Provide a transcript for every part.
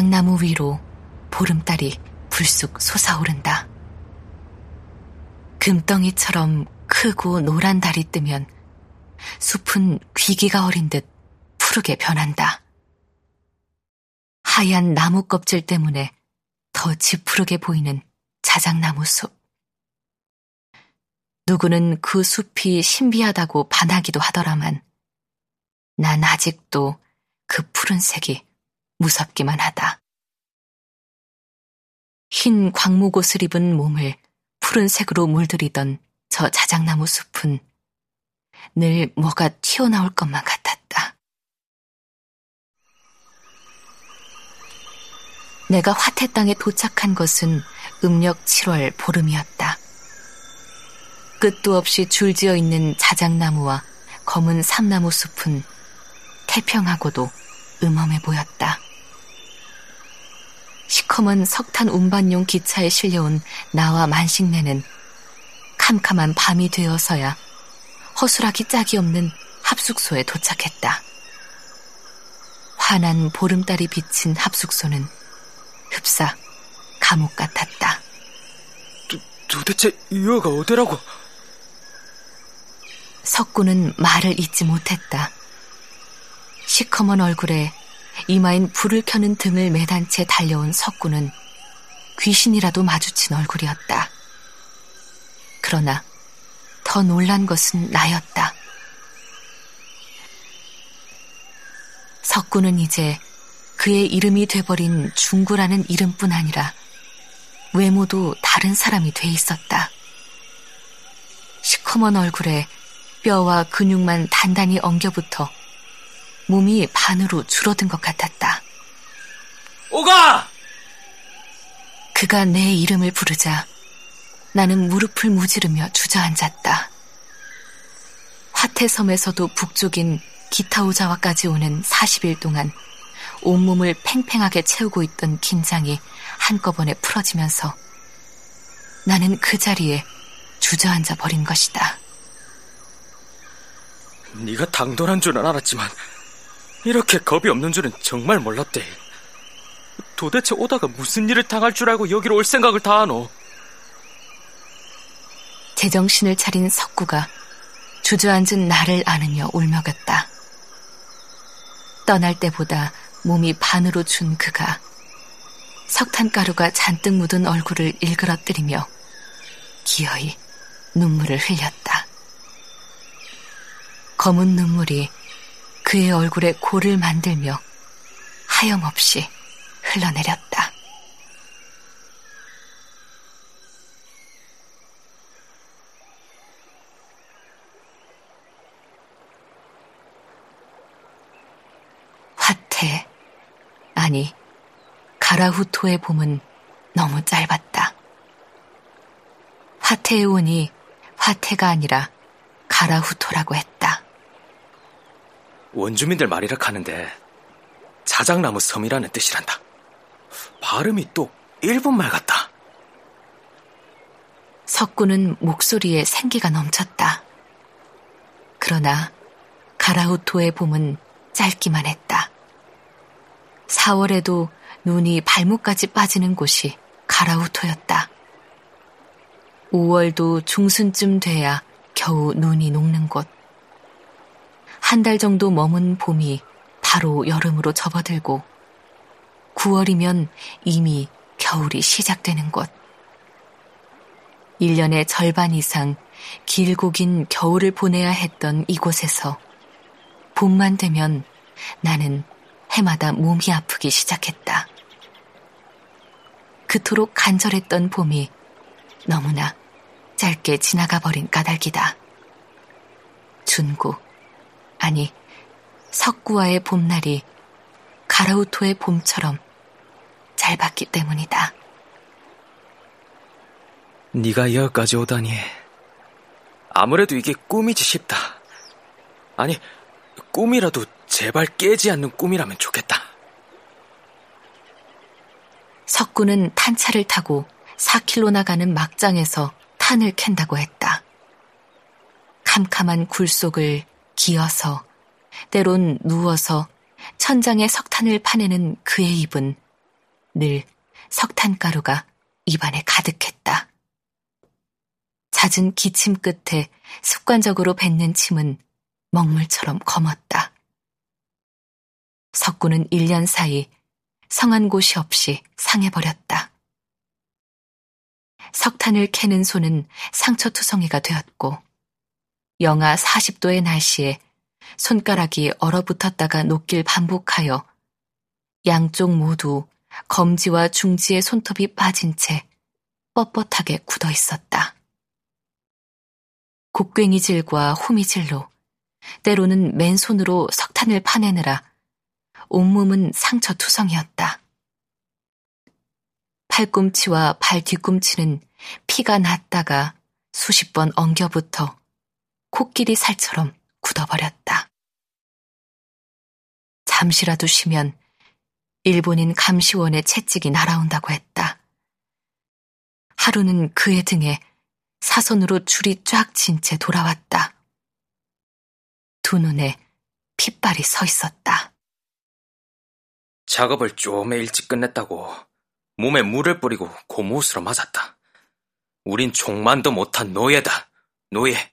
자작나무 위로 보름달이 불쑥 솟아오른다. 금덩이처럼 크고 노란 달이 뜨면 숲은 귀기가 어린 듯 푸르게 변한다. 하얀 나무 껍질 때문에 더 지푸르게 보이는 자작나무 숲. 누구는 그 숲이 신비하다고 반하기도 하더라만 난 아직도 그 푸른색이 무섭기만 하다. 흰 광목옷을 입은 몸을 푸른색으로 물들이던 저 자작나무 숲은 늘 뭐가 튀어나올 것만 같았다. 내가 화태 땅에 도착한 것은 음력 7월 보름이었다. 끝도 없이 줄지어 있는 자작나무와 검은 삼나무 숲은 태평하고도 음험해 보였다. 시커먼 석탄 운반용 기차에 실려온 나와 만식내는 캄캄한 밤이 되어서야 허술하기 짝이 없는 합숙소에 도착했다. 환한 보름달이 비친 합숙소는 흡사 감옥 같았다. 도, 도대체 이어가 어디라고? 석구는 말을 잇지 못했다. 시커먼 얼굴에 이마인 불을 켜는 등을 매단 채 달려온 석구는 귀신이라도 마주친 얼굴이었다. 그러나 더 놀란 것은 나였다. 석구는 이제 그의 이름이 돼버린 중구라는 이름뿐 아니라 외모도 다른 사람이 돼 있었다. 시커먼 얼굴에 뼈와 근육만 단단히 엉겨붙어 몸이 반으로 줄어든 것 같았다. 오가! 그가 내 이름을 부르자 나는 무릎을 무지르며 주저앉았다. 화태섬에서도 북쪽인 기타오자와까지 오는 40일 동안 온몸을 팽팽하게 채우고 있던 긴장이 한꺼번에 풀어지면서 나는 그 자리에 주저앉아 버린 것이다. 네가 당돌한 줄은 알았지만 이렇게 겁이 없는 줄은 정말 몰랐대. 도대체 오다가 무슨 일을 당할 줄 알고 여기로 올 생각을 다 하노? 제정신을 차린 석구가 주저앉은 나를 안으며 울먹였다. 떠날 때보다 몸이 반으로 준 그가 석탄가루가 잔뜩 묻은 얼굴을 일그러뜨리며 기어이 눈물을 흘렸다. 검은 눈물이 그의 얼굴에 골을 만들며 하염없이 흘러내렸다. 화태, 아니, 가라후토의 봄은 너무 짧았다. 화태의 운이 화태가 아니라 가라후토라고 했다. 원주민들 말이라 하는데 자작나무 섬이라는 뜻이란다. 발음이 또 일본 말 같다. 석구는 목소리에 생기가 넘쳤다. 그러나 가라우토의 봄은 짧기만 했다. 4월에도 눈이 발목까지 빠지는 곳이 가라우토였다. 5월도 중순쯤 돼야 겨우 눈이 녹는 곳. 한 달 정도 머문 봄이 바로 여름으로 접어들고 9월이면 이미 겨울이 시작되는 곳. 1년의 절반 이상 길고 긴 겨울을 보내야 했던 이곳에서 봄만 되면 나는 해마다 몸이 아프기 시작했다. 그토록 간절했던 봄이 너무나 짧게 지나가 버린 까닭이다. 준구. 아니, 석구와의 봄날이 가라우토의 봄처럼 짧았기 때문이다. 네가 여기까지 오다니 아무래도 이게 꿈이지 싶다. 아니, 꿈이라도 제발 깨지 않는 꿈이라면 좋겠다. 석구는 탄차를 타고 4킬로 나 가는 막장에서 탄을 캔다고 했다. 캄캄한 굴 속을 기어서 때론 누워서 천장에 석탄을 파내는 그의 입은 늘 석탄가루가 입안에 가득했다. 잦은 기침 끝에 습관적으로 뱉는 침은 먹물처럼 검었다. 석구는 1년 사이 성한 곳이 없이 상해버렸다. 석탄을 캐는 손은 상처투성이가 되었고, 영하 40도의 날씨에 손가락이 얼어붙었다가 녹길 반복하여 양쪽 모두 검지와 중지의 손톱이 빠진 채 뻣뻣하게 굳어 있었다. 곡괭이질과 호미질로 때로는 맨손으로 석탄을 파내느라 온몸은 상처투성이었다. 팔꿈치와 발 뒤꿈치는 피가 났다가 수십 번 엉겨붙어 코끼리 살처럼 굳어버렸다. 잠시라도 쉬면 일본인 감시원의 채찍이 날아온다고 했다. 하루는 그의 등에 사선으로 줄이 쫙 진 채 돌아왔다. 두 눈에 핏발이 서 있었다. 작업을 좀 일찍 끝냈다고 몸에 물을 뿌리고 고무옷으로 맞았다. 우린 종만도 못한 노예다, 노예.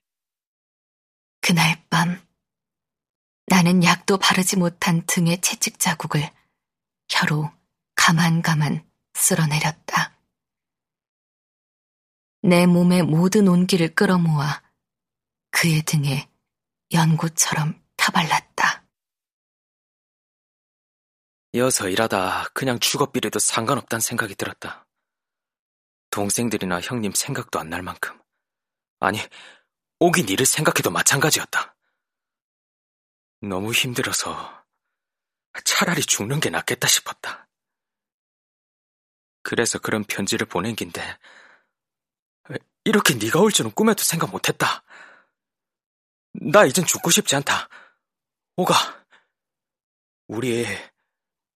그날 밤, 나는 약도 바르지 못한 등의 채찍 자국을 혀로 가만가만 쓸어내렸다. 내 몸의 모든 온기를 끌어모아 그의 등에 연고처럼 타발랐다. 이어서 일하다 그냥 죽어비려도 상관없단 생각이 들었다. 동생들이나 형님 생각도 안 날 만큼. 아니, 오긴 일을 생각해도 마찬가지였다. 너무 힘들어서 차라리 죽는 게 낫겠다 싶었다. 그래서 그런 편지를 보낸 긴데 이렇게 네가 올 줄은 꿈에도 생각 못했다. 나 이젠 죽고 싶지 않다. 오가, 우리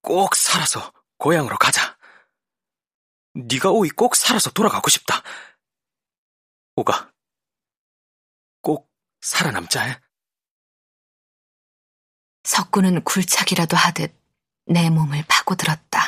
꼭 살아서 고향으로 가자. 네가 오이 꼭 살아서 돌아가고 싶다. 오가, 꼭 살아남자. 석구는 굴착이라도 하듯 내 몸을 파고들었다.